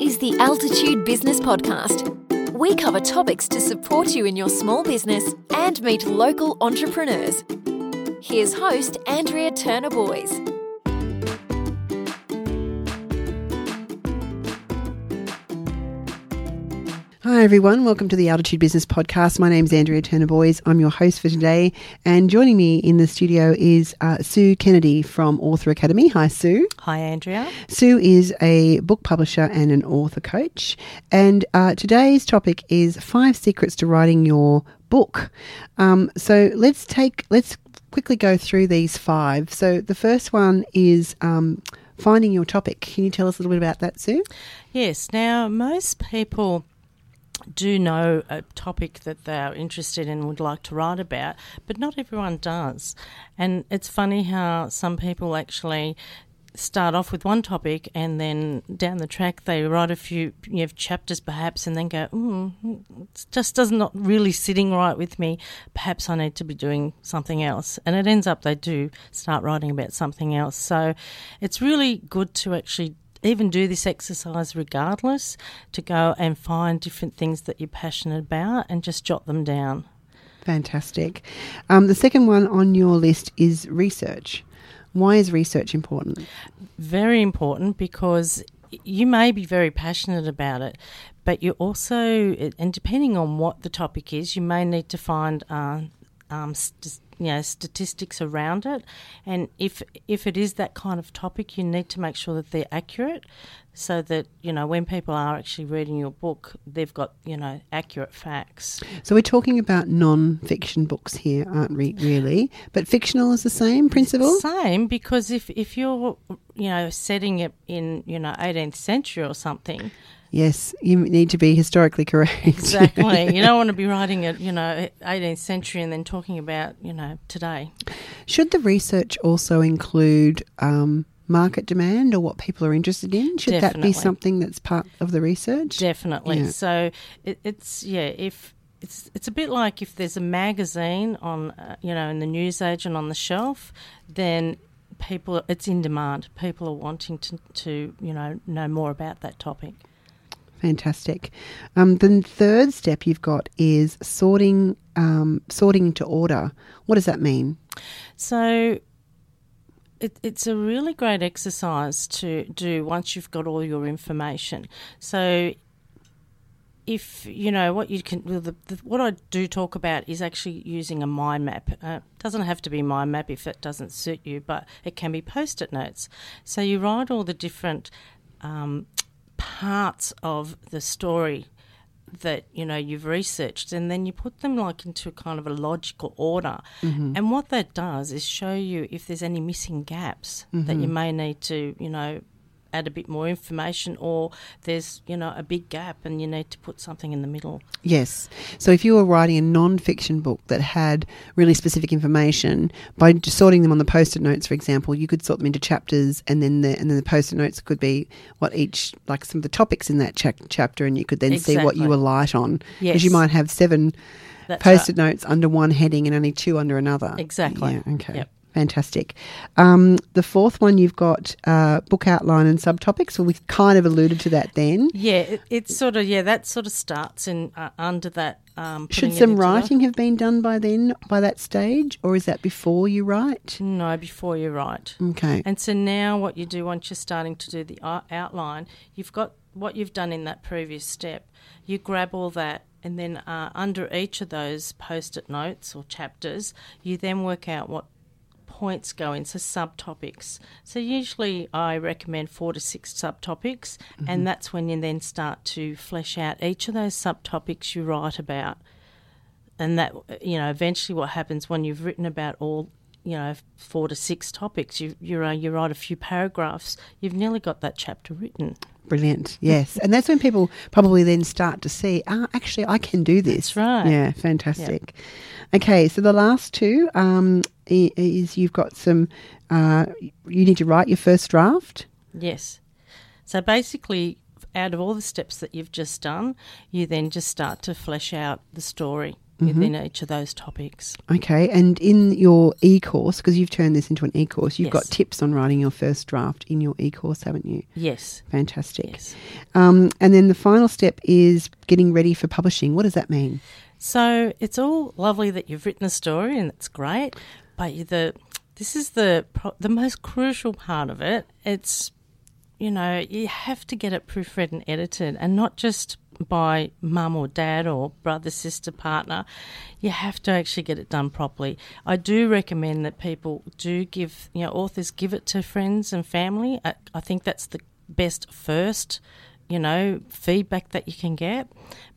is the Altitude Business Podcast. We cover topics to support you in your small business and meet local entrepreneurs. Here's host Andrea Turner Boys. Hi, everyone. Welcome to the Altitude Business Podcast. My name is Andrea Turner Boys. I'm your host for today. And joining me in the studio is uh, Sue Kennedy from Author Academy. Hi, Sue. Hi, Andrea. Sue is a book publisher and an author coach. And uh, today's topic is five secrets to writing your book. Um, so let's take, let's quickly go through these five. So the first one is um, finding your topic. Can you tell us a little bit about that, Sue? Yes. Now, most people do know a topic that they're interested in and would like to write about, but not everyone does. And it's funny how some people actually start off with one topic and then down the track they write a few you know, chapters perhaps and then go, mm, it just does not really sitting right with me. Perhaps I need to be doing something else. And it ends up they do start writing about something else. So it's really good to actually even do this exercise regardless to go and find different things that you're passionate about and just jot them down. Fantastic. Um, the second one on your list is research. Why is research important? Very important because you may be very passionate about it, but you also, and depending on what the topic is, you may need to find uh, um, st- you know statistics around it, and if if it is that kind of topic, you need to make sure that they're accurate, so that you know when people are actually reading your book, they've got you know accurate facts. So we're talking about non-fiction books here, aren't we? Really, but fictional is the same principle. Same because if if you're you know setting it in you know 18th century or something Yes, you need to be historically correct. Exactly. you don't want to be writing it, you know, 18th century and then talking about, you know, today. Should the research also include um, market demand or what people are interested in? Should Definitely. that be something that's part of the research? Definitely. Yeah. So it, it's, yeah, if it's it's a bit like if there's a magazine on, uh, you know, in the newsagent on the shelf, then people, it's in demand. People are wanting to, to you know, know more about that topic. Fantastic. Um, the third step you've got is sorting um, sorting into order. What does that mean? So it, it's a really great exercise to do once you've got all your information. So if you know what you can, well, the, the, what I do talk about is actually using a mind map. Uh, doesn't have to be mind map if it doesn't suit you, but it can be post-it notes. So you write all the different um, parts of the story that you know you've researched and then you put them like into a kind of a logical order Mm-hmm. and what that does is show you if there's any missing gaps that you may need to you know add a bit more information or there's you know a big gap and you need to put something in the middle Yes. So if you were writing a non-fiction book that had really specific information, by sorting them on the post-it notes, for example, you could sort them into chapters, and then the and then the post-it notes could be what each like some of the topics in that cha- chapter, and you could then see what you were light on. Because Yes. you might have seven That's post-it notes under one heading and only two under another. Exactly. Yeah, okay. Yep. Fantastic. Um, the fourth one, you've got uh, book outline and subtopics. Well, we kind of alluded to that then. yeah it, it's sort of yeah that sort of starts in uh, under that um, Should some writing have been done by then, by that stage, or is that before you write? no before you write Okay. And so now, what you do once you're starting to do the outline, you've got what you've done in that previous step. You grab all that, and then uh, under each of those post it notes or chapters, you then work out what points go into subtopics. So usually I recommend four to six subtopics, and mm-hmm. that's when you then start to flesh out each of those subtopics you write about and that you know eventually what happens when you've written about all you know four to six topics you you, uh, you write a few paragraphs you've nearly got that chapter written Brilliant. Yes. and that's when people probably then start to see, ah, actually, I can do this. That's right. Yeah, fantastic. Okay, so the last two um, is you've got some, uh, you need to write your first draft. yes so basically out of all the steps that you've just done you then just start to flesh out the story within each of those topics. Okay, and in your e-course, because you've turned this into an e-course, you've got tips on writing your first draft in your e-course, haven't you? Yes. Fantastic. Yes. Um, and then the final step is getting ready for publishing. What does that mean? So it's all lovely that you've written a story, and it's great. But the this is the the most crucial part of it. It's you know you have to get it proofread and edited, and not just by mum or dad or brother, sister, partner. You have to actually get it done properly. I do recommend that people do give you know authors give it to friends and family. I, I think that's the best first you know, feedback that you can get,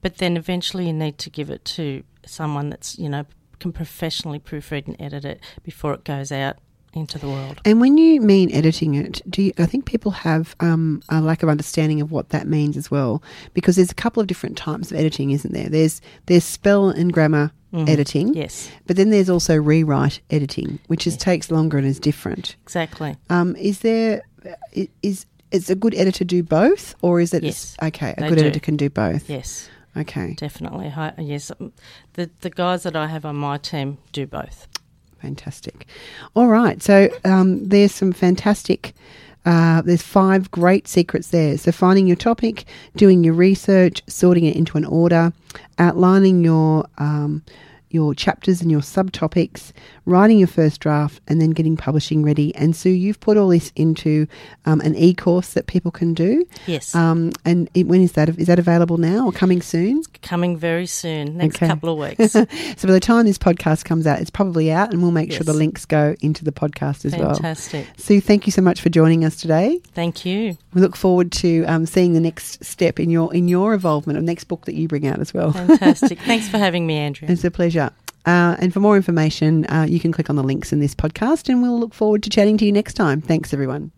but then eventually you need to give it to someone that's, you know, can professionally proofread and edit it before it goes out into the world. And when you mean editing it, do you, I think people have um, a lack of understanding of what that means as well? Because there's a couple of different types of editing, isn't there? There's there's spell and grammar editing, Yes, but then there's also rewrite editing, which is takes longer and is different. exactly. Um, is there is is a good editor do both, or is it Yes, okay? A good do. editor can do both. Yes, Okay, definitely. Yes, the the guys that I have on my team do both. Fantastic. All right, so um, there's some fantastic. Uh, there's five great secrets there. So finding your topic, doing your research, sorting it into an order, outlining your um, your chapters and your subtopics, writing your first draft, and then getting publishing ready. And Sue, you've put all this into um, an e-course that people can do. Yes, Um, and it, when is that? Is that available now or coming soon? coming very soon, next okay. couple of weeks. So by the time this podcast comes out, it's probably out, and we'll make sure the links go into the podcast as well. Fantastic. Sue, thank you so much for joining us today. Thank you. We look forward to um, seeing the next step in your in your involvement, the next book that you bring out as well. Fantastic. Thanks for having me, Andrea. It's a pleasure. Uh, and for more information, uh, you can click on the links in this podcast, and we'll look forward to chatting to you next time. Thanks, everyone.